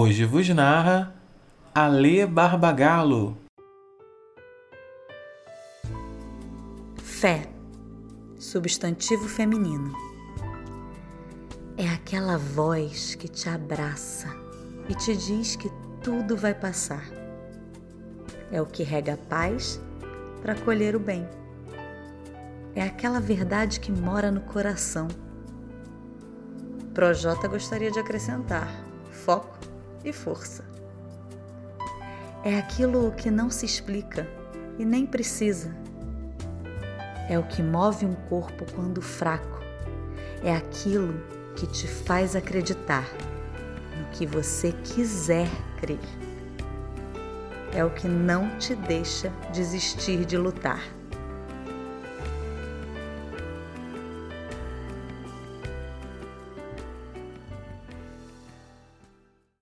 Hoje vos narra Alê Barbagalo. Fé, substantivo feminino. É aquela voz que te abraça e te diz que tudo vai passar. É o que rega a paz para colher o bem. É aquela verdade que mora no coração. Projota gostaria de acrescentar foco e força. É aquilo que não se explica e nem precisa é o que move um corpo quando fraco, é aquilo que te faz acreditar no que você quiser crer. É o que não te deixa desistir de lutar.